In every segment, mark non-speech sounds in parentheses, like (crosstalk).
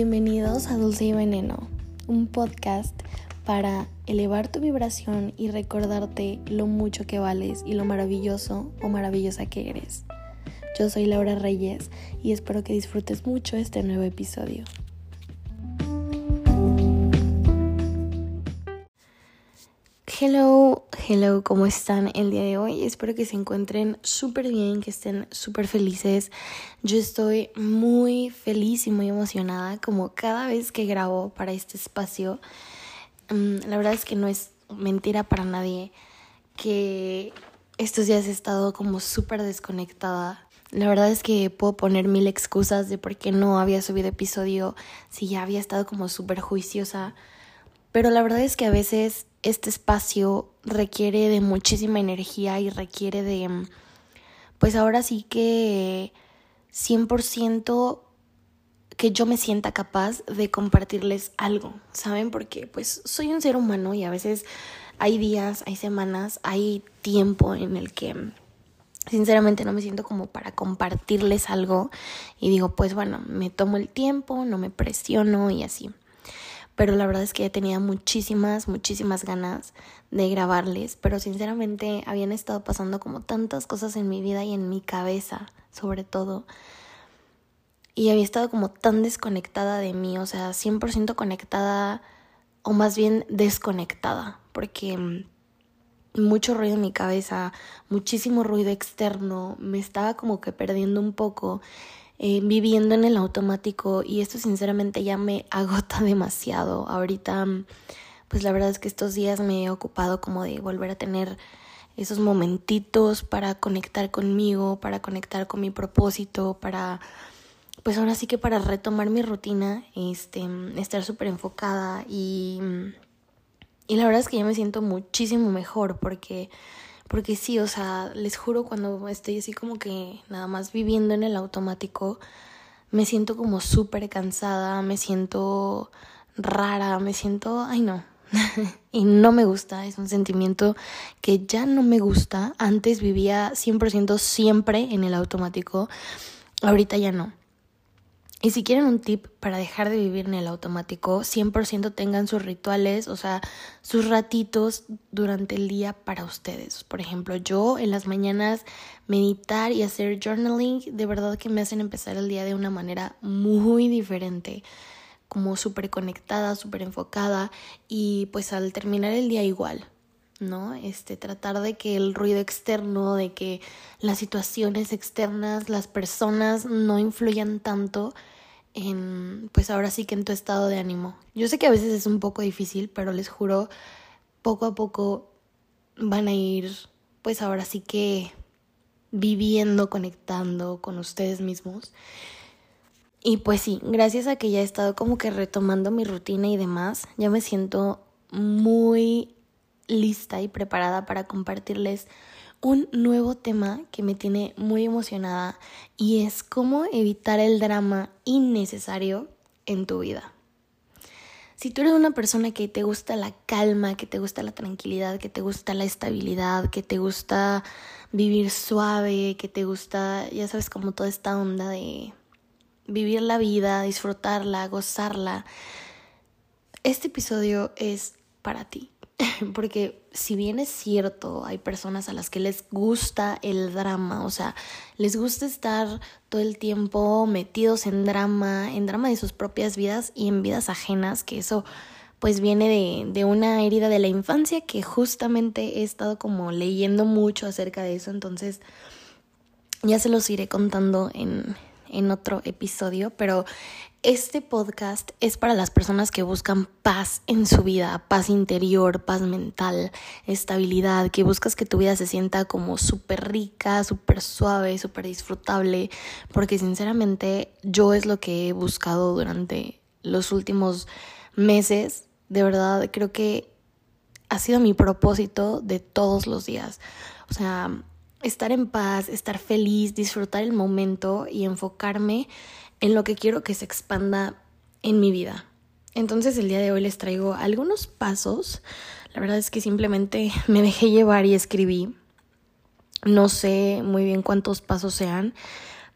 Bienvenidos a Dulce y Veneno, un podcast para elevar tu vibración y recordarte lo mucho que vales y lo maravilloso o maravillosa que eres. Yo soy Laura Reyes y espero que disfrutes mucho este nuevo episodio. Hello, hello, ¿cómo están el día de hoy? Espero que se encuentren súper bien, que estén súper felices. Yo estoy muy feliz y muy emocionada como cada vez que grabo para este espacio. Mm, la verdad es que no es mentira para nadie que estos días he estado como súper desconectada. La verdad es que puedo poner mil excusas de por qué no había subido episodio si ya había estado como súper juiciosa. Pero la verdad es que a veces este espacio requiere de muchísima energía y requiere de, mm, pues ahora sí que 100% que yo me sienta capaz de compartirles algo, ¿saben? Porque pues soy un ser humano y a veces hay días, hay semanas, hay tiempo en el que mm, sinceramente no me siento como para compartirles algo y digo, pues bueno, me tomo el tiempo, no me presiono y así pero la verdad es que ya tenía muchísimas, muchísimas ganas de grabarles, pero sinceramente habían estado pasando como tantas cosas en mi vida y en mi cabeza, sobre todo. Y había estado como tan desconectada de mí, o sea, 100% conectada o más bien desconectada, porque mm, mucho ruido en mi cabeza, muchísimo ruido externo, me estaba como que perdiendo un poco eh, viviendo en el automático y esto sinceramente ya me (laughs) agota demasiado. Ahorita, pues la verdad es que estos días me he ocupado como de volver a tener esos momentitos para conectar conmigo, para conectar con mi propósito, para pues ahora sí que para retomar mi rutina, este, estar súper enfocada y, y la verdad es que ya me siento muchísimo mejor porque porque sí, o sea, les juro cuando estoy así como que nada más viviendo en el automático, me siento como súper cansada, me siento rara, me siento, ay no, (laughs) y no me gusta, es un sentimiento que ya no me gusta. Antes vivía 100% siempre en el automático, ahorita ya no. Y si quieren un tip para dejar de vivir en el automático, 100% tengan sus rituales, o sea, sus ratitos durante el día para ustedes. Por ejemplo, yo en las mañanas meditar y hacer journaling, de verdad que me hacen empezar el día de una manera muy diferente, como súper conectada, súper enfocada y pues al terminar el día igual. ¿No? Este, tratar de que el ruido externo, de que las situaciones externas, las personas no influyan tanto en, pues ahora sí que en tu estado de ánimo. Yo sé que a veces es un poco difícil, pero les juro, poco a poco van a ir, pues ahora sí que viviendo, conectando con ustedes mismos. Y pues sí, gracias a que ya he estado como que retomando mi rutina y demás, ya me siento muy lista y preparada para compartirles un nuevo tema que me tiene muy emocionada y es cómo evitar el drama innecesario en tu vida. Si tú eres una persona que te gusta la calma, que te gusta la tranquilidad, que te gusta la estabilidad, que te gusta vivir suave, que te gusta, ya sabes, como toda esta onda de vivir la vida, disfrutarla, gozarla, este episodio es para ti. (clears throat) porque si bien es cierto, hay personas a las que les gusta el drama, o sea, les gusta estar todo el tiempo metidos en drama, en drama de sus propias vidas y en vidas ajenas, que eso pues viene de, de una herida de la infancia que justamente he estado como leyendo mucho acerca de eso, entonces ya se los iré contando en, en otro episodio, pero este podcast es para las personas que buscan paz en su vida, paz interior, paz mental, estabilidad, que buscas que tu vida se sienta como súper rica, súper suave, súper disfrutable, porque sinceramente yo es lo que he buscado durante los últimos meses. De verdad, creo que ha sido mi propósito de todos los días. O sea, estar en paz, estar feliz, disfrutar el momento y enfocarme en lo que quiero que se expanda en mi vida. Entonces el día de hoy les traigo algunos pasos. La verdad es que simplemente (laughs) me dejé llevar y escribí. No sé muy bien cuántos pasos sean,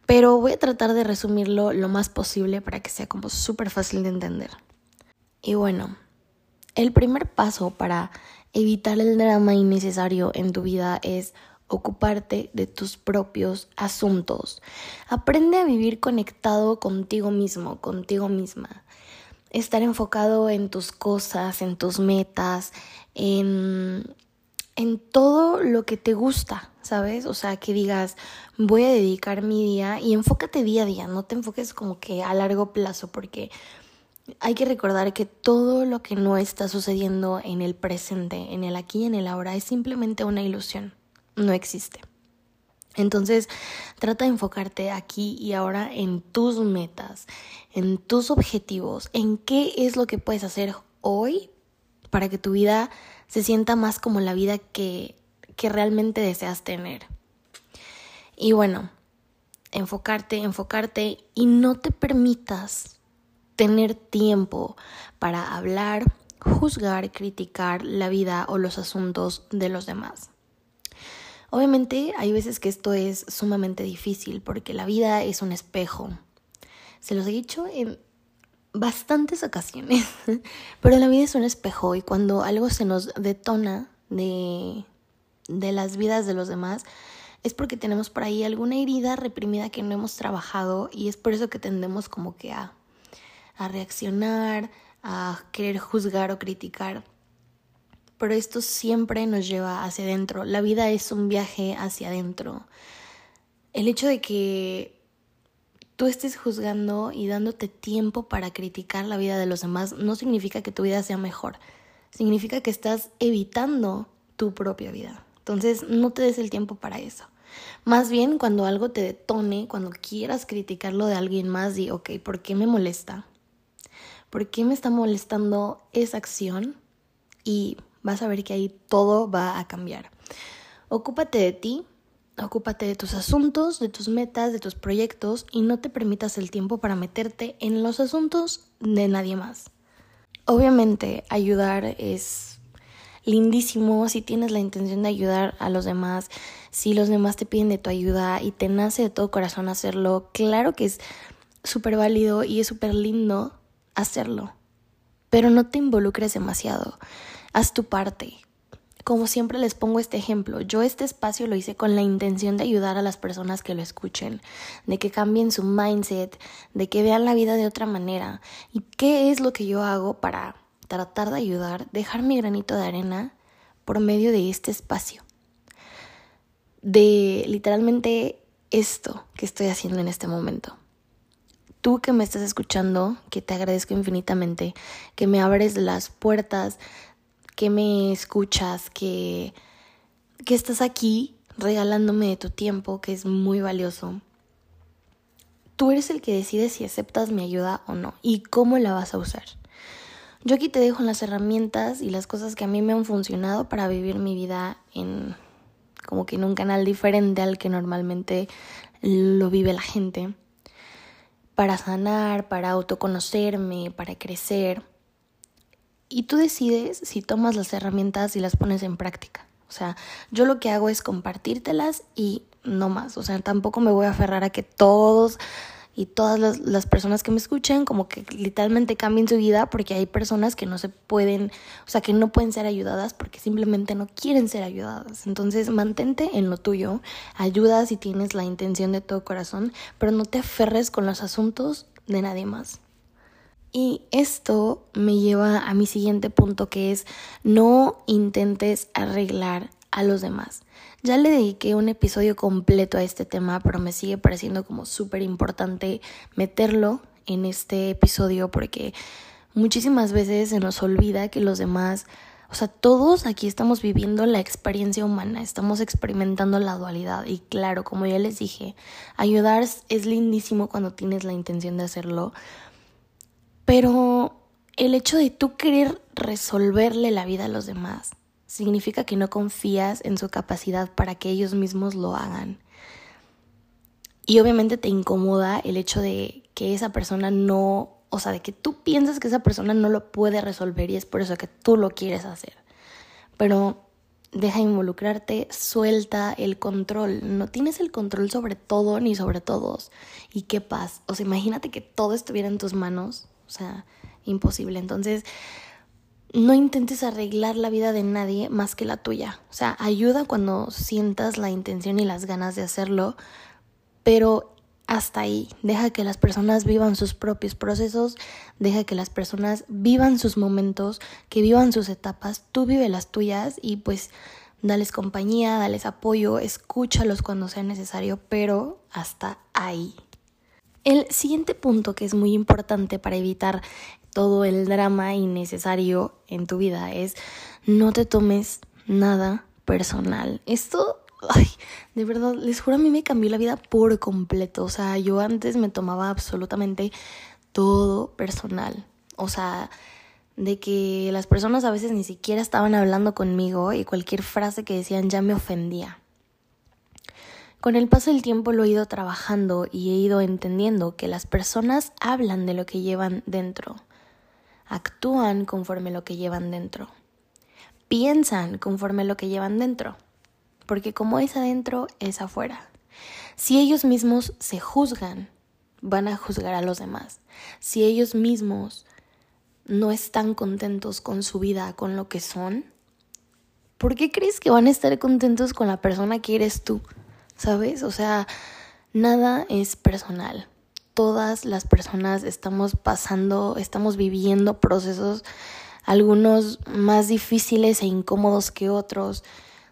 pero voy a tratar de resumirlo lo más posible para que sea como súper fácil de entender. Y bueno, el primer paso para evitar el drama innecesario en tu vida es ocuparte de tus propios asuntos. Aprende a vivir conectado contigo mismo, contigo misma. Estar enfocado en tus cosas, en tus metas, en, en todo lo que te gusta, ¿sabes? O sea, que digas, voy a dedicar mi día y enfócate día a día, no te enfoques como que a largo plazo, porque hay que recordar que todo lo que no está sucediendo en el presente, en el aquí y en el ahora, es simplemente una ilusión, no existe. Entonces, trata de enfocarte aquí y ahora en tus metas, en tus objetivos, en qué es lo que puedes hacer hoy para que tu vida se sienta más como la vida que, que realmente deseas tener. Y bueno, enfocarte, enfocarte y no te permitas tener tiempo para hablar, juzgar, criticar la vida o los asuntos de los demás. Obviamente hay veces que esto es sumamente difícil porque la vida es un espejo. Se los he dicho en bastantes ocasiones, (laughs) pero la vida es un espejo y cuando algo se nos detona de, de las vidas de los demás, es porque tenemos por ahí alguna herida reprimida que no hemos trabajado y es por eso que tendemos como que a a reaccionar, a querer juzgar o criticar. Pero esto siempre nos lleva hacia adentro. La vida es un viaje hacia adentro. El hecho de que tú estés juzgando y dándote tiempo para criticar la vida de los demás no significa que tu vida sea mejor. Significa que estás evitando tu propia vida. Entonces no te des el tiempo para eso. Más bien cuando algo te detone, cuando quieras criticarlo de alguien más, di, ok, ¿por qué me molesta? ¿por qué me está molestando esa acción? Y vas a ver que ahí todo va a cambiar. Ocúpate de ti, ocúpate de tus asuntos, de tus metas, de tus proyectos y no te permitas el tiempo para meterte en los asuntos de nadie más. Obviamente ayudar es lindísimo si tienes la intención de ayudar a los demás, si los demás te piden de tu ayuda y te nace de todo corazón hacerlo, claro que es súper válido y es súper lindo hacerlo. Pero no te involucres demasiado. Haz tu parte. Como siempre les pongo este ejemplo, yo este espacio lo hice con la intención de ayudar a las personas que lo escuchen, de que cambien su mindset, de que vean la vida de otra manera. ¿Y qué es lo que yo hago para tratar de ayudar, dejar mi granito de arena por medio de este espacio? De literalmente esto que estoy haciendo en este momento tú que me estás escuchando, que te agradezco infinitamente, que me abres las puertas, que me escuchas, que, que estás aquí regalándome de tu tiempo, que es muy valioso. Tú eres el que decide si aceptas mi ayuda o no y cómo la vas a usar. Yo aquí te dejo las herramientas y las cosas que a mí me han funcionado para vivir mi vida en como que en un canal diferente al que normalmente lo vive la gente para sanar, para autoconocerme, para crecer. Y tú decides si tomas las herramientas y las pones en práctica. O sea, yo lo que hago es compartírtelas y no más. O sea, tampoco me voy a aferrar a que todos y todas las, personas que me escuchen como que literalmente cambien su vida porque hay personas que no se pueden, o sea, que no pueden ser ayudadas porque simplemente no quieren ser ayudadas. Entonces, mantente en lo tuyo, ayuda si tienes la intención de todo corazón, pero no te aferres con los asuntos de nadie más. Y esto me lleva a mi siguiente punto que es no intentes arreglar a los demás. Ya le dediqué un episodio completo a este tema, pero me sigue pareciendo como súper importante meterlo en este episodio porque muchísimas veces se nos olvida que los demás, o sea, todos aquí estamos viviendo la experiencia humana, estamos experimentando la dualidad y claro, como ya les dije, ayudar es lindísimo cuando tienes la intención de hacerlo, pero el hecho de tú querer resolverle la vida a los demás, significa que no confías en su capacidad para que ellos mismos lo hagan. Y obviamente te incomoda el hecho de que esa persona no, o sea, de que tú piensas que esa persona no lo puede resolver y es por eso que tú lo quieres hacer. Pero deja de involucrarte, suelta el control. No tienes el control sobre todo ni sobre todos. Y qué paz. O sea, imagínate que todo estuviera en tus manos. O sea, imposible. Entonces, no intentes arreglar la vida de nadie más que la tuya. O sea, ayuda cuando sientas la intención y las ganas de hacerlo, pero hasta ahí. Deja que las personas vivan sus propios procesos, deja que las personas vivan sus momentos, que vivan sus etapas, tú vive las tuyas y pues dales compañía, dales apoyo, escúchalos cuando sea necesario, pero hasta ahí. El siguiente punto que es muy importante para evitar todo el drama innecesario en tu vida es no te tomes nada personal. Esto ay, de verdad, les juro, a mí me cambió la vida por completo. O sea, yo antes me tomaba absolutamente todo personal. O sea, de que las personas a veces ni siquiera estaban hablando conmigo y cualquier frase que decían ya me ofendía. Con el paso del tiempo lo he ido trabajando y he ido entendiendo que las personas hablan de lo que llevan dentro, actúan conforme lo que llevan dentro, piensan conforme lo que llevan dentro porque como es adentro, es afuera. Si ellos mismos se juzgan, van a juzgar a los demás. Si ellos mismos no están contentos con su vida, con lo que son, ¿por qué crees que van a estar contentos con la persona que eres tú? ¿Sabes? O sea, nada es personal. Todas las personas estamos pasando, estamos viviendo procesos, algunos más difíciles e incómodos que otros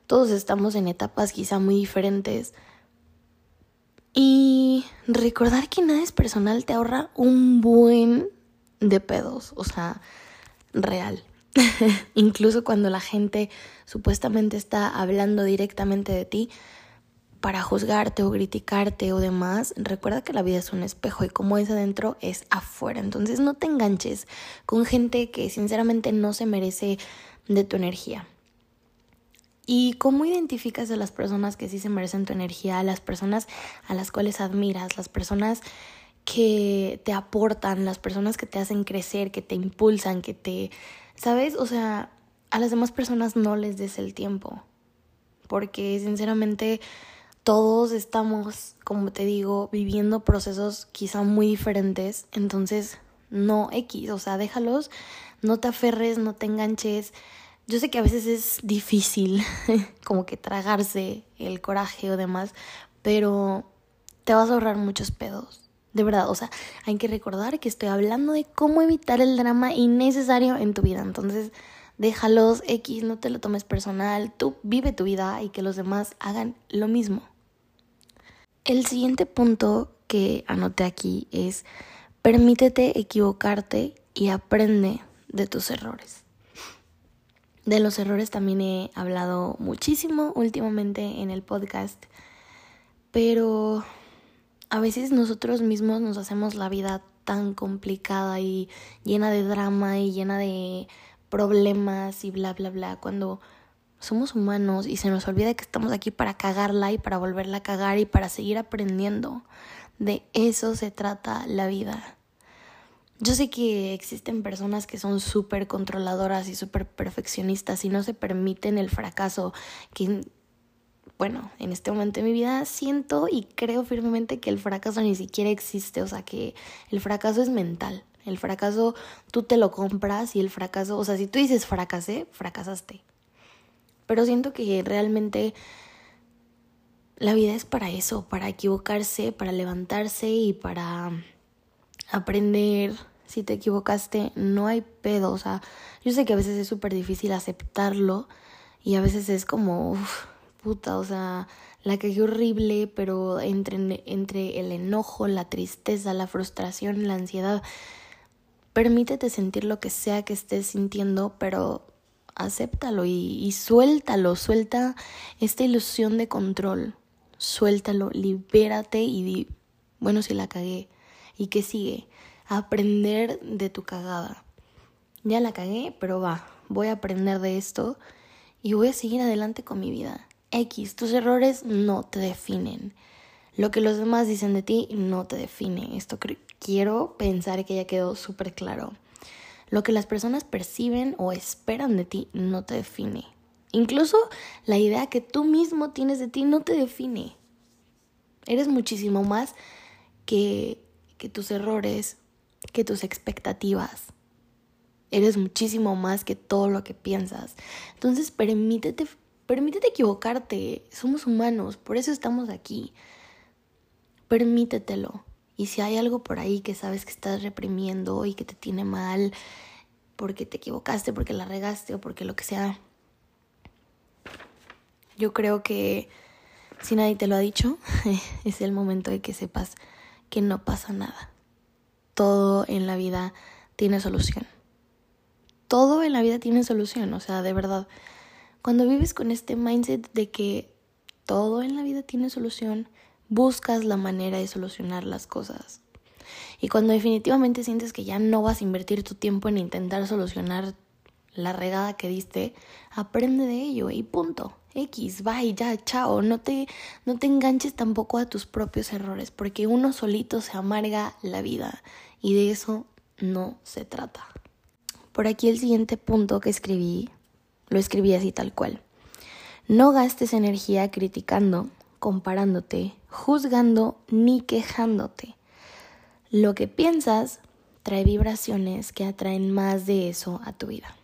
todos estamos en etapas quizá muy diferentes. Y recordar que nada es personal te ahorra un buen de pedos, o sea, real. (laughs) Incluso cuando la gente supuestamente está hablando directamente de ti para juzgarte o criticarte o demás, recuerda que la vida es un espejo y como es adentro es afuera. Entonces no te enganches con gente que sinceramente no se merece de tu energía. ¿Y cómo identificas a las personas que sí se merecen tu energía, a las personas a las cuales admiras, las personas que te aportan, las personas que te hacen crecer, que te impulsan, que te... ¿Sabes? O sea, a las demás personas no les des el tiempo. Porque sinceramente todos estamos, como te digo, viviendo procesos quizá muy diferentes. Entonces, no X, o sea, déjalos, no te aferres, no te enganches. Yo sé que a veces es difícil (laughs) como que tragarse el coraje o demás, pero te vas a ahorrar muchos pedos. De verdad, o sea, hay que recordar que estoy hablando de cómo evitar el drama innecesario en tu vida. Entonces, déjalos X, no te lo tomes personal, tú vive tu vida y que los demás hagan lo mismo. El siguiente punto que anoté aquí es permítete equivocarte y aprende de tus errores. De los errores también he hablado muchísimo últimamente en el podcast, pero a veces nosotros mismos nos hacemos la vida tan complicada y llena de drama y llena de problemas y bla, bla, bla, cuando somos humanos y se nos olvida que estamos aquí para cagarla y para volverla a cagar y para seguir aprendiendo. De eso se trata la vida. Yo sé que existen personas que son súper controladoras y súper perfeccionistas y no se permiten el fracaso, que, bueno, en este momento de mi vida siento y creo firmemente que el fracaso ni siquiera existe, o sea que el fracaso es mental, el fracaso tú te lo compras y el fracaso, o sea, si tú dices fracasé, fracasaste. Pero siento que realmente la vida es para eso, para equivocarse, para levantarse y para aprender si te equivocaste, no hay pedo. O sea, yo sé que a veces es súper difícil aceptarlo y a veces es como, uff, puta, o sea, la cagué horrible, pero entre, entre el enojo, la tristeza, la frustración, la ansiedad, permítete sentir lo que sea que estés sintiendo, pero acéptalo y, suéltalo, suelta esta ilusión de control, suéltalo, libérate y di, bueno, si la cagué, ¿y qué sigue? aprender de tu cagada. Ya la cagué, pero va, voy a aprender de esto y voy a seguir adelante con mi vida. X, tus errores no te definen. Lo que los demás dicen de ti no te define. Esto quiero pensar que ya quedó súper claro. Lo que las personas perciben o esperan de ti no te define. Incluso la idea que tú mismo tienes de ti no te define. Eres muchísimo más que, tus errores, que tus expectativas. Eres muchísimo más que todo lo que piensas. Entonces permítete, permítete equivocarte. Somos humanos, por eso estamos aquí. Permítetelo. Y si hay algo por ahí que sabes que estás reprimiendo y que te tiene mal, porque te equivocaste, porque la regaste o porque lo que sea, yo creo que si nadie te lo ha dicho, (laughs) es el momento de que sepas que no pasa nada. Todo en la vida tiene solución. Todo en la vida tiene solución, o sea, de verdad. Cuando vives con este mindset de que todo en la vida tiene solución, buscas la manera de solucionar las cosas. Y cuando definitivamente sientes que ya no vas a invertir tu tiempo en intentar solucionar la regada que diste, aprende de ello y punto. X, bye, ya, chao. No te, no te enganches tampoco a tus propios errores, porque uno solito se amarga la vida y de eso no se trata. Por aquí el siguiente punto que escribí, lo escribí así tal cual. No gastes energía criticando, comparándote, juzgando ni quejándote. Lo que piensas trae vibraciones que atraen más de eso a tu vida.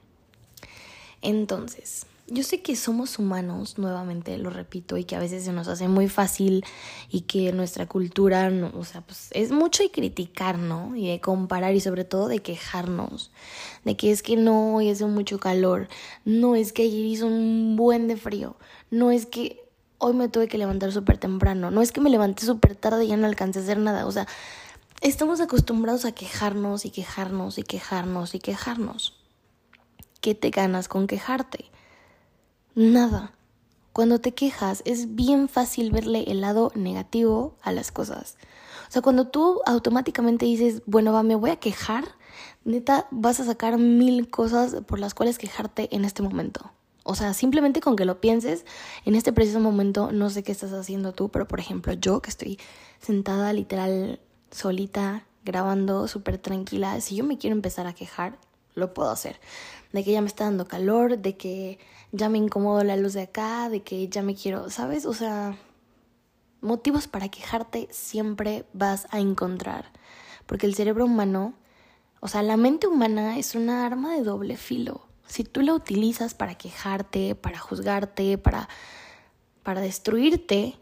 Entonces, yo sé que somos humanos, nuevamente lo repito, y que a veces se nos hace muy fácil y que nuestra cultura, o sea, pues es mucho de criticar, ¿no? Y de comparar y sobre todo de quejarnos, de que es que no, hoy hace mucho calor, no es que ayer hizo un buen de frío, no es que hoy me tuve que levantar súper temprano, no es que me levanté súper tarde y ya no alcancé a hacer nada, o sea, estamos acostumbrados a quejarnos y quejarnos y quejarnos y quejarnos. ¿Qué te ganas con quejarte? Nada. Cuando te quejas es bien fácil verle el lado negativo a las cosas. O sea, cuando tú automáticamente dices, bueno, va, me voy a quejar, neta, vas a sacar mil cosas por las cuales quejarte en este momento. O sea, simplemente con que lo pienses, en este preciso momento, no sé qué estás haciendo tú, pero por ejemplo, yo que estoy sentada literal solita, grabando súper tranquila, si yo me quiero empezar a quejar, lo puedo hacer. De que ya me está dando calor, de que ya me incomodo la luz de acá, de que ya me quiero, ¿sabes? O sea, motivos para quejarte siempre vas a encontrar. Porque el cerebro humano, o sea, la mente humana es una arma de doble filo. Si tú la utilizas para quejarte, para juzgarte, para, para destruirte,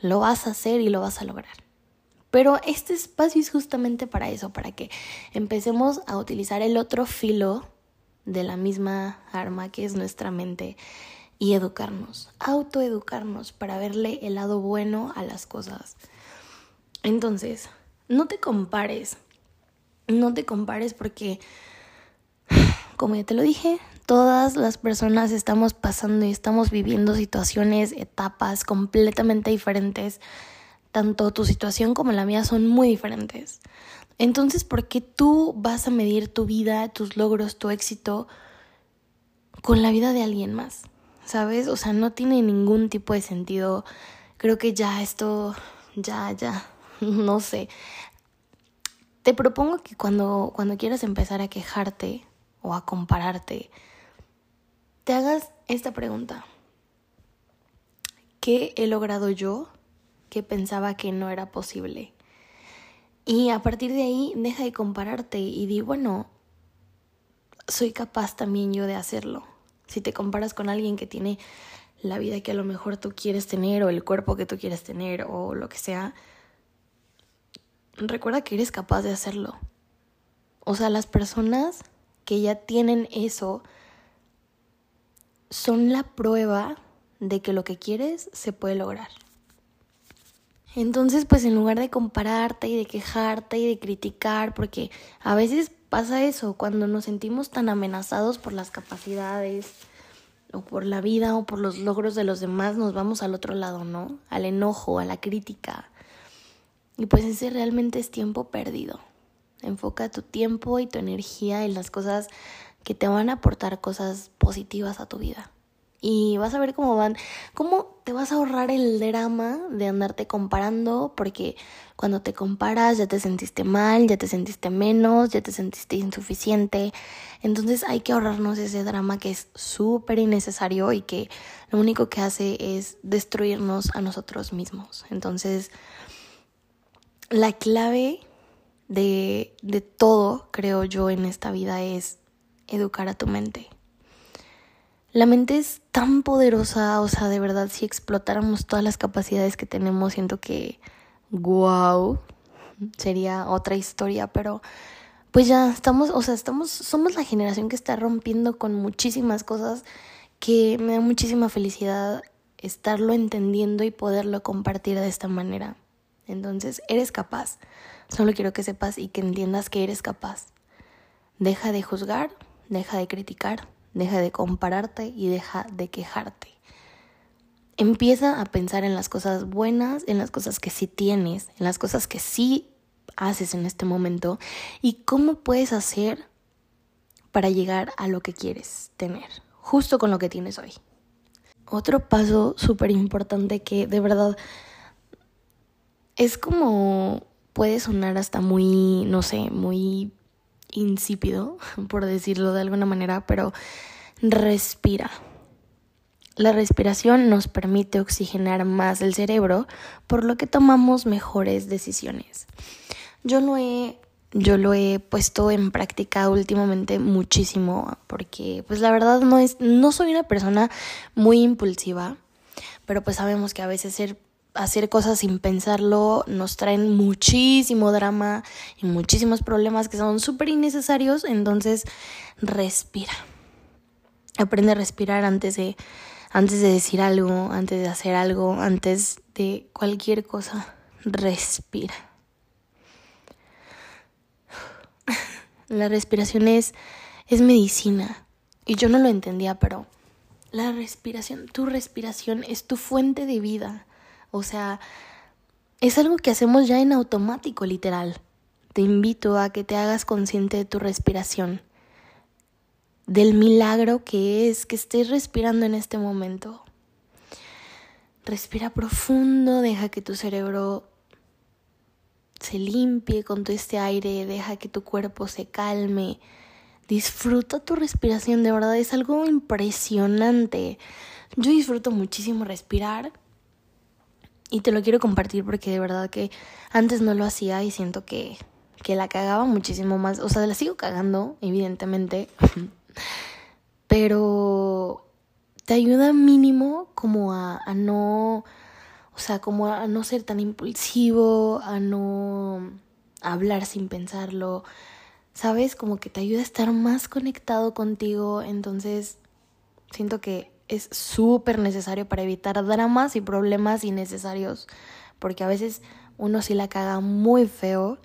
lo vas a hacer y lo vas a lograr. Pero este espacio es justamente para eso, para que empecemos a utilizar el otro filo de la misma arma que es nuestra mente y educarnos, autoeducarnos para verle el lado bueno a las cosas. Entonces, no te compares, no te compares porque, como ya te lo dije, todas las personas estamos pasando y estamos viviendo situaciones, etapas completamente diferentes. Tanto tu situación como la mía son muy diferentes. Entonces, ¿por qué tú vas a medir tu vida, tus logros, tu éxito con la vida de alguien más? ¿Sabes? O sea, no tiene ningún tipo de sentido. Creo que ya esto, ya, ya, (laughs) no sé. Te propongo que cuando, cuando quieras empezar a quejarte o a compararte, te hagas esta pregunta. ¿Qué he logrado yo que pensaba que no era posible? Y a partir de ahí deja de compararte y di, bueno, soy capaz también yo de hacerlo. Si te comparas con alguien que tiene la vida que a lo mejor tú quieres tener o el cuerpo que tú quieres tener o lo que sea, recuerda que eres capaz de hacerlo. O sea, las personas que ya tienen eso son la prueba de que lo que quieres se puede lograr. Entonces, pues en lugar de compararte y de quejarte y de criticar, porque a veces pasa eso, cuando nos sentimos tan amenazados por las capacidades o por la vida o por los logros de los demás, nos vamos al otro lado, ¿no? Al enojo, a la crítica. Y pues ese realmente es tiempo perdido. Enfoca tu tiempo y tu energía en las cosas que te van a aportar cosas positivas a tu vida. y vas a ver cómo van, cómo te vas a ahorrar el drama de andarte comparando, porque cuando te comparas ya te sentiste mal, ya te sentiste menos, ya te sentiste insuficiente. Entonces hay que ahorrarnos ese drama que es súper innecesario y que lo único que hace es destruirnos a nosotros mismos. Entonces, la clave de, de todo, creo yo, en esta vida es educar a tu mente la mente es tan poderosa, o sea, de verdad, si explotáramos todas las capacidades que tenemos, siento que, wow, sería otra historia, pero pues ya estamos, o sea, estamos, somos la generación que está rompiendo con muchísimas cosas que me da muchísima felicidad estarlo entendiendo y poderlo compartir de esta manera. Entonces, eres capaz. Solo quiero que sepas y que entiendas que eres capaz. Deja de juzgar, deja de criticar, deja de compararte y deja de quejarte. Empieza a pensar en las cosas buenas, en las cosas que sí tienes, en las cosas que sí haces en este momento y cómo puedes hacer para llegar a lo que quieres tener, justo con lo que tienes hoy. Otro paso súper importante que de verdad es como puede sonar hasta muy, no sé, muy insípido, (laughs) por decirlo de alguna manera, pero respira. La respiración nos permite oxigenar más el cerebro, por lo que tomamos mejores decisiones. Yo lo he yo lo he puesto en práctica últimamente muchísimo porque pues la verdad no es no soy una persona muy impulsiva, pero pues sabemos que a veces ser hacer cosas sin pensarlo nos traen muchísimo drama y muchísimos problemas que son súper innecesarios, entonces respira. Aprende a respirar antes de, antes de decir algo, antes de hacer algo, antes de cualquier cosa. Respira. La respiración es, es medicina. Y yo no lo entendía, pero la respiración, tu respiración es tu fuente de vida. O sea, es algo que hacemos ya en automático, literal. Te invito a que te hagas consciente de tu respiración, del milagro que es que estés respirando en este momento. Respira profundo, deja que tu cerebro se limpie con todo este aire, deja que tu cuerpo se calme. Disfruta tu respiración, de verdad es algo impresionante. Yo disfruto muchísimo respirar y te lo quiero compartir porque de verdad que antes no lo hacía y siento que, que la cagaba muchísimo más. O sea, la sigo cagando, evidentemente. (laughs) Pero te ayuda mínimo como a, a no, o sea, como a no ser tan impulsivo, a no hablar sin pensarlo, ¿sabes? Como que te ayuda a estar más conectado contigo, entonces siento que es súper necesario para evitar dramas y problemas innecesarios, porque a veces uno sí la caga muy feo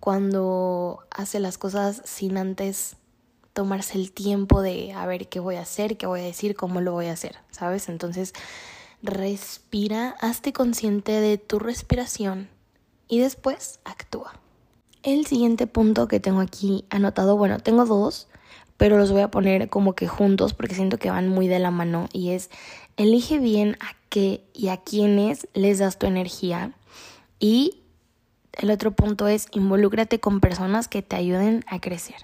cuando hace las cosas sin antes tomarse el tiempo de a ver qué voy a hacer, qué voy a decir, cómo lo voy a hacer, ¿sabes? Entonces, respira, hazte consciente de tu respiración y después actúa. El siguiente punto que tengo aquí anotado, bueno, tengo dos, pero los voy a poner como que juntos porque siento que van muy de la mano y es elige bien a qué y a quiénes les das tu energía y el otro punto es involúcrate con personas que te ayuden a crecer.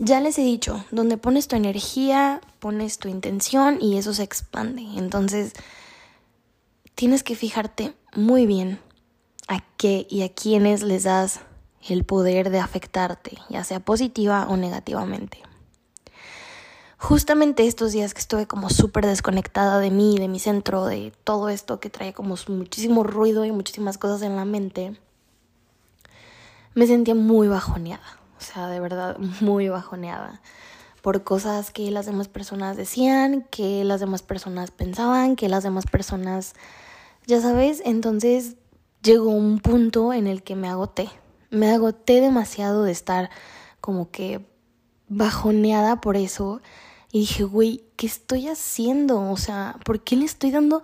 Ya les he dicho, donde pones tu energía, pones tu intención y eso se expande. Entonces, tienes que fijarte muy bien a qué y a quiénes les das el poder de afectarte, ya sea positiva o negativamente. Justamente estos días que estuve como súper desconectada de mí, de mi centro, de todo esto que traía como muchísimo ruido y muchísimas cosas en la mente, me sentía muy bajoneada, o sea, de verdad (laughs) muy bajoneada por cosas que las demás personas decían, que las demás personas pensaban, que las demás personas, ya sabes, entonces llegó un punto en el que me agoté, me agoté demasiado de estar como que bajoneada por eso. Y dije, güey, ¿qué estoy haciendo? O sea, ¿por qué le estoy dando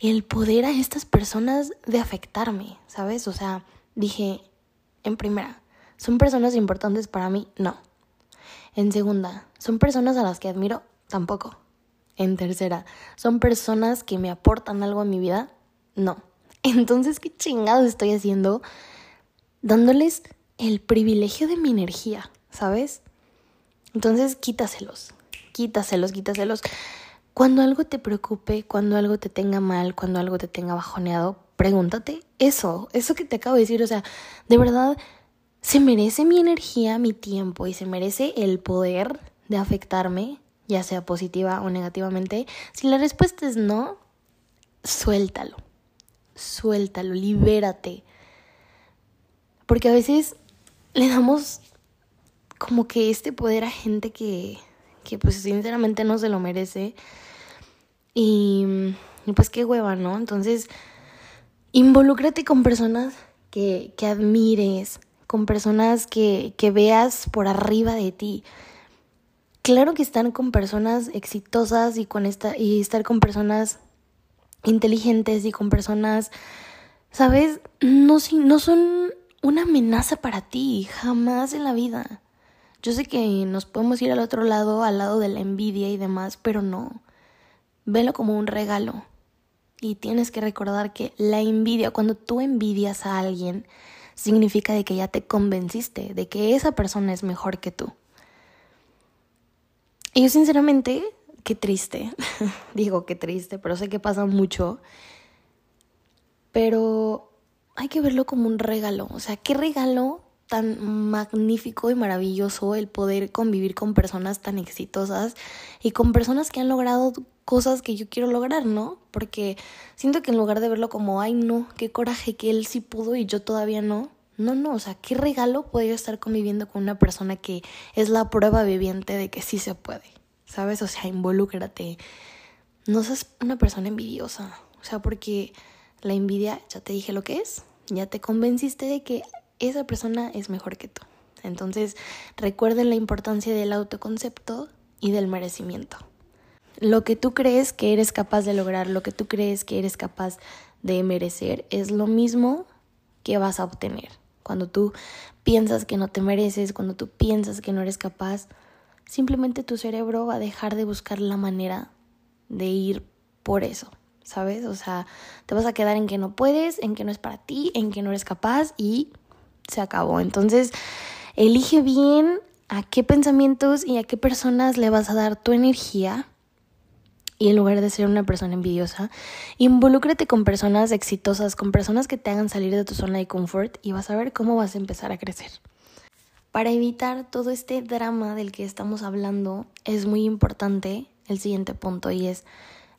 el poder a estas personas de afectarme? ¿Sabes? O sea, dije, en primera, ¿son personas importantes para mí? No. En segunda, ¿son personas a las que admiro? Tampoco. En tercera, ¿son personas que me aportan algo a mi vida? No. (laughs) Entonces, ¿qué chingado estoy haciendo? Dándoles el privilegio de mi energía, ¿sabes? Entonces, quítaselos, quítaselos, quítaselos. Cuando algo te preocupe, cuando algo te tenga mal, cuando algo te tenga bajoneado, pregúntate eso, eso que te acabo de decir, o sea, de verdad, ¿se merece mi energía, mi tiempo y se merece el poder de afectarme, ya sea positiva o negativamente? Si la respuesta es no, suéltalo, suéltalo, libérate. Porque a veces le damos como que este poder a gente que, que pues sinceramente no se lo merece. Y, pues qué hueva, ¿no? Entonces, involúcrate con personas que, que admires, con personas que, que veas por arriba de ti. Claro que están con personas exitosas y con esta, y estar con personas inteligentes y con personas, ¿sabes? No, no son una amenaza para ti, jamás en la vida. Yo sé que nos podemos ir al otro lado, al lado de la envidia y demás, pero no. Velo como un regalo. Y tienes que recordar que la envidia, cuando tú envidias a alguien, significa de que ya te convenciste de que esa persona es mejor que tú. Y yo sinceramente, qué triste, (laughs) digo qué triste, pero sé que pasa mucho, pero hay que verlo como un regalo, o sea, qué regalo tan magnífico y maravilloso el poder convivir con personas tan exitosas y con personas que han logrado cosas que yo quiero lograr, ¿no? Porque siento que en lugar de verlo como, ay, no, qué coraje que él sí pudo y yo todavía no. No, no, o sea, qué regalo poder estar conviviendo con una persona que es la prueba viviente de que sí se puede, ¿sabes? O sea, involúcrate. No seas una persona envidiosa, o sea, porque la envidia, ya te dije lo que es, ya te convenciste de que esa persona es mejor que tú. Entonces, recuerden la importancia del autoconcepto y del merecimiento. Lo que tú crees que eres capaz de lograr, lo que tú crees que eres capaz de merecer, es lo mismo que vas a obtener. Cuando tú piensas que no te mereces, cuando tú piensas que no eres capaz, simplemente tu cerebro va a dejar de buscar la manera de ir por eso, ¿sabes? O sea, te vas a quedar en que no puedes, en que no es para ti, en que no eres capaz y se acabó. Entonces, elige bien a qué pensamientos y a qué personas le vas a dar tu energía. Y en lugar de ser una persona envidiosa, involúcrate con personas exitosas, con personas que te hagan salir de tu zona de confort y vas a ver cómo vas a empezar a crecer. Para evitar todo este drama del que estamos hablando, es muy importante el siguiente punto y es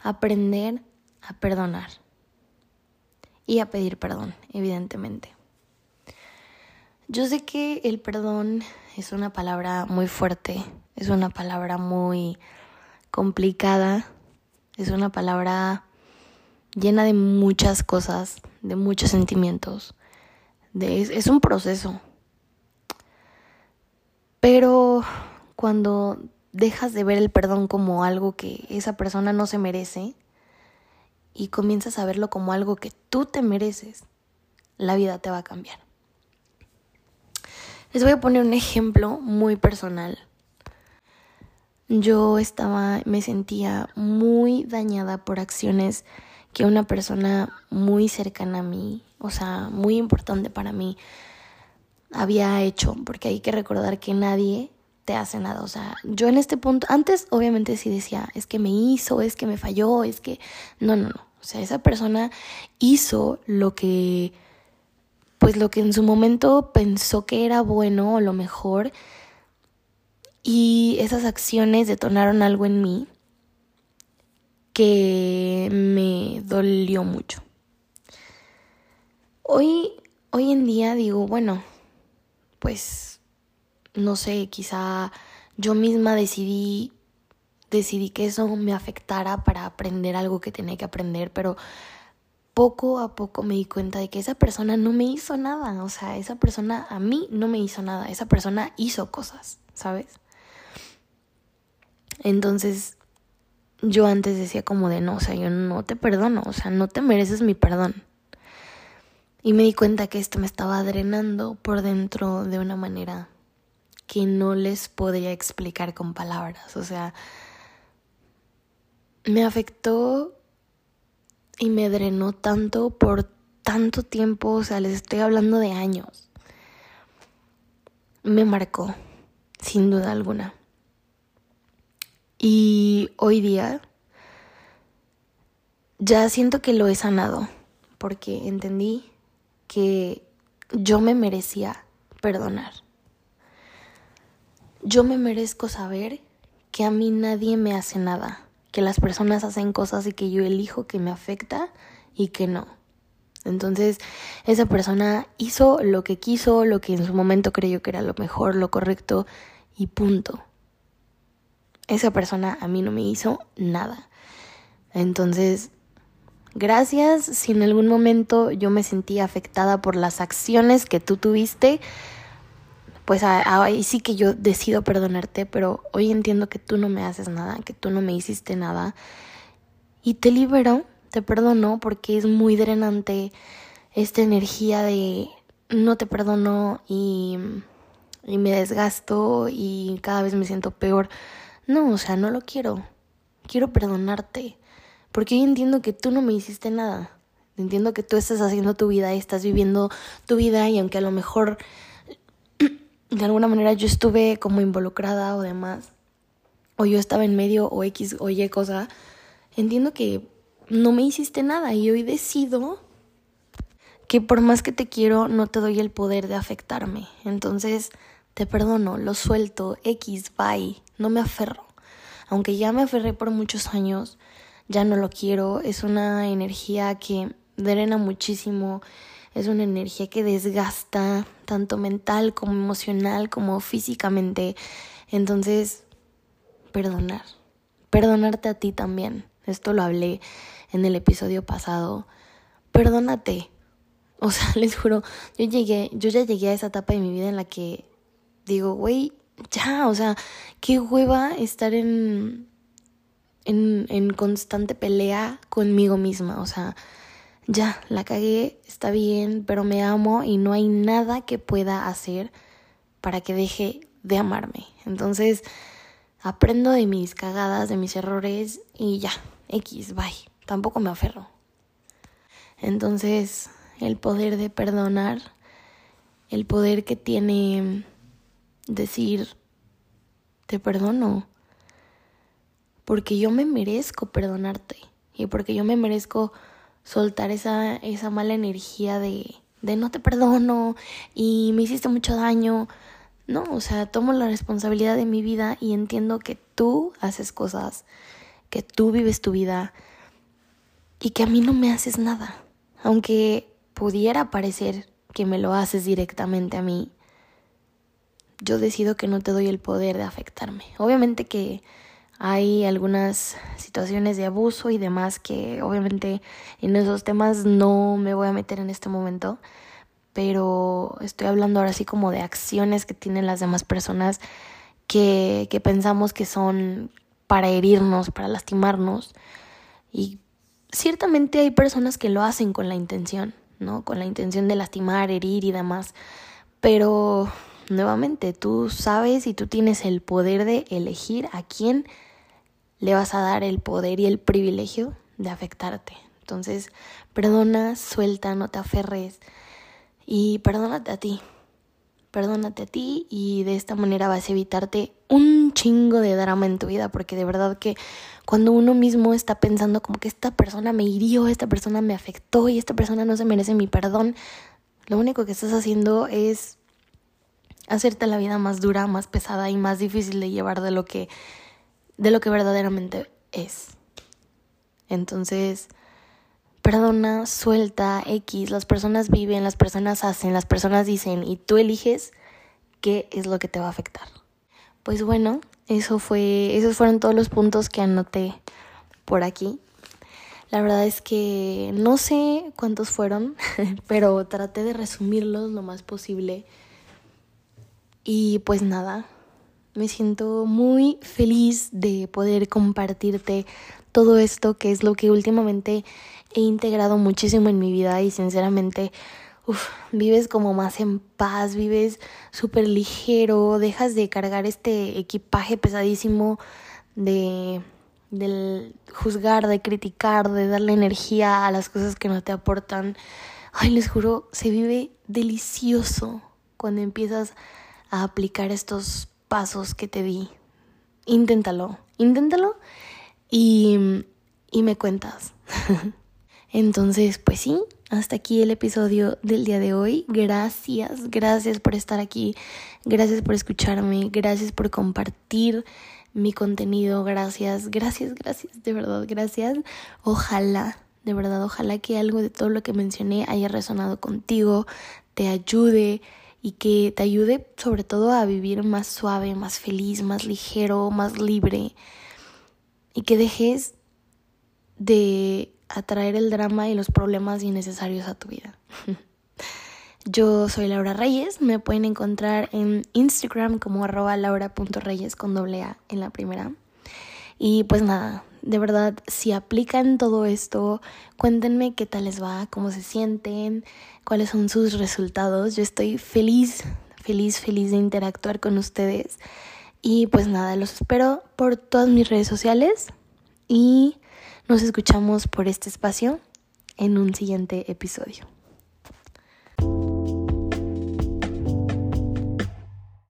aprender a perdonar y a pedir perdón, evidentemente. Yo sé que el perdón es una palabra muy fuerte, es una palabra muy complicada, es una palabra llena de muchas cosas, de muchos sentimientos. Es un proceso. Pero cuando dejas de ver el perdón como algo que esa persona no se merece y comienzas a verlo como algo que tú te mereces, la vida te va a cambiar. Les voy a poner un ejemplo muy personal. Yo estaba, me sentía muy dañada por acciones que una persona muy cercana a mí, o sea, muy importante para mí, había hecho, porque hay que recordar que nadie te hace nada, o sea, yo en este punto, antes obviamente sí decía, es que me hizo, es que me falló, es que, no, no, no, o sea, esa persona hizo lo que pues lo que en su momento pensó que era bueno o lo mejor y esas acciones detonaron algo en mí que me dolió mucho. Hoy, hoy en día digo, bueno, pues no sé, quizá yo misma decidí decidí que eso me afectara para aprender algo que tenía que aprender, pero poco a poco me di cuenta de que esa persona no me hizo nada, o sea, esa persona a mí no me hizo nada, esa persona hizo cosas, ¿sabes? Entonces, yo antes decía como de no, o sea, yo no te perdono, o sea, no te mereces mi perdón. Y me di cuenta que esto me estaba drenando por dentro de una manera que no les podría explicar con palabras, o sea, me afectó y me drenó tanto por tanto tiempo, o sea, les estoy hablando de años. Me marcó, sin duda alguna. Y hoy día ya siento que lo he sanado, porque entendí que yo me merecía perdonar. Yo me merezco saber que a mí nadie me hace nada, que las personas hacen cosas y que yo elijo que me afecta y que no. Entonces, esa persona hizo lo que quiso, lo que en su momento creyó que era lo mejor, lo correcto y punto. Esa persona a mí no me hizo nada. Entonces, gracias si en algún momento yo me sentí afectada por las acciones que tú tuviste pues ahí sí que yo decido perdonarte, pero hoy entiendo que tú no me haces nada, que tú no me hiciste nada. Y te libero, te perdono porque es muy drenante esta energía de no te perdono y, y me desgasto y cada vez me siento peor. No, o sea, no lo quiero. Quiero perdonarte. Porque hoy entiendo que tú no me hiciste nada. Entiendo que tú estás haciendo tu vida y estás viviendo tu vida y aunque a lo mejor de alguna manera yo estuve como involucrada o demás, o yo estaba en medio o X o Y cosa, entiendo que no me hiciste nada y hoy decido que por más que te quiero no te doy el poder de afectarme. Entonces te perdono, lo suelto, X, bye, no me aferro. Aunque ya me aferré por muchos años, ya no lo quiero, es una energía que drena muchísimo es una energía que desgasta tanto mental como emocional como físicamente. Entonces, perdonar. Perdonarte a ti también. Esto lo hablé en el episodio pasado. Perdónate. O sea, (laughs) les juro, yo llegué, yo ya llegué a esa etapa de mi vida en la que digo, güey, ya, o sea, qué hueva estar en, en, en constante pelea conmigo misma. O sea, ya, la cagué, está bien, pero me amo y no hay nada que pueda hacer para que deje de amarme. Entonces, aprendo de mis cagadas, de mis errores y ya, X, bye. Tampoco me aferro. Entonces, el poder de perdonar, el poder que tiene decir, te perdono, porque yo me merezco perdonarte y porque yo me merezco soltar esa, esa mala energía de, de no te perdono y me hiciste mucho daño. No, o sea, tomo la responsabilidad de mi vida y entiendo que tú haces cosas, que tú vives tu vida y que a mí no me haces nada. Aunque pudiera parecer que me lo haces directamente a mí, yo decido que no te doy el poder de afectarme. Obviamente que hay algunas situaciones de abuso y demás que obviamente en esos temas no me voy a meter en este momento, pero estoy hablando ahora sí como de acciones que tienen las demás personas que, que pensamos que son para herirnos, para lastimarnos. Y ciertamente hay personas que lo hacen con la intención, ¿no? Con la intención de lastimar, herir y demás. Pero nuevamente, tú sabes y tú tienes el poder de elegir a quién le vas a dar el poder y el privilegio de afectarte. Entonces, perdona, suelta, no te aferres y perdónate a ti. Perdónate a ti y de esta manera vas a evitarte un chingo de drama en tu vida porque de verdad que cuando uno mismo está pensando como que esta persona me hirió, esta persona me afectó y esta persona no se merece mi perdón, lo único que estás haciendo es hacerte la vida más dura, más pesada y más difícil de llevar de lo que de lo que verdaderamente es. Entonces, perdona, suelta, X, las personas viven, las personas hacen, las personas dicen y tú eliges qué es lo que te va a afectar. Pues bueno, eso fue, esos fueron todos los puntos que anoté por aquí. La verdad es que no sé cuántos fueron, (laughs) pero traté de resumirlos lo más posible. Y pues nada, me siento muy feliz de poder compartirte todo esto, que es lo que últimamente he integrado muchísimo en mi vida y sinceramente, vives como más en paz, vives súper ligero, dejas de cargar este equipaje pesadísimo de, del juzgar, de criticar, de darle energía a las cosas que no te aportan. Ay, les juro, se vive delicioso cuando empiezas a aplicar estos pasos que te di. Inténtalo, inténtalo y, y me cuentas. (laughs) Entonces, pues sí, hasta aquí el episodio del día de hoy. Gracias, gracias por estar aquí, gracias por escucharme, gracias por compartir mi contenido, gracias, gracias, gracias, de verdad, gracias. Ojalá, de verdad, ojalá que algo de todo lo que mencioné haya resonado contigo, te ayude y que te ayude sobre todo a vivir más suave, más feliz, más ligero, más libre y que dejes de atraer el drama y los problemas innecesarios a tu vida. (laughs) Yo soy Laura Reyes, me pueden encontrar en Instagram como arroba laura.reyes con doble A en la primera. Y pues nada, de verdad, si aplican todo esto, cuéntenme qué tal les va, cómo se sienten, cuáles son sus resultados. Yo estoy feliz, feliz, feliz de interactuar con ustedes. Y pues nada, los espero por todas mis redes sociales y nos escuchamos por este espacio en un siguiente episodio.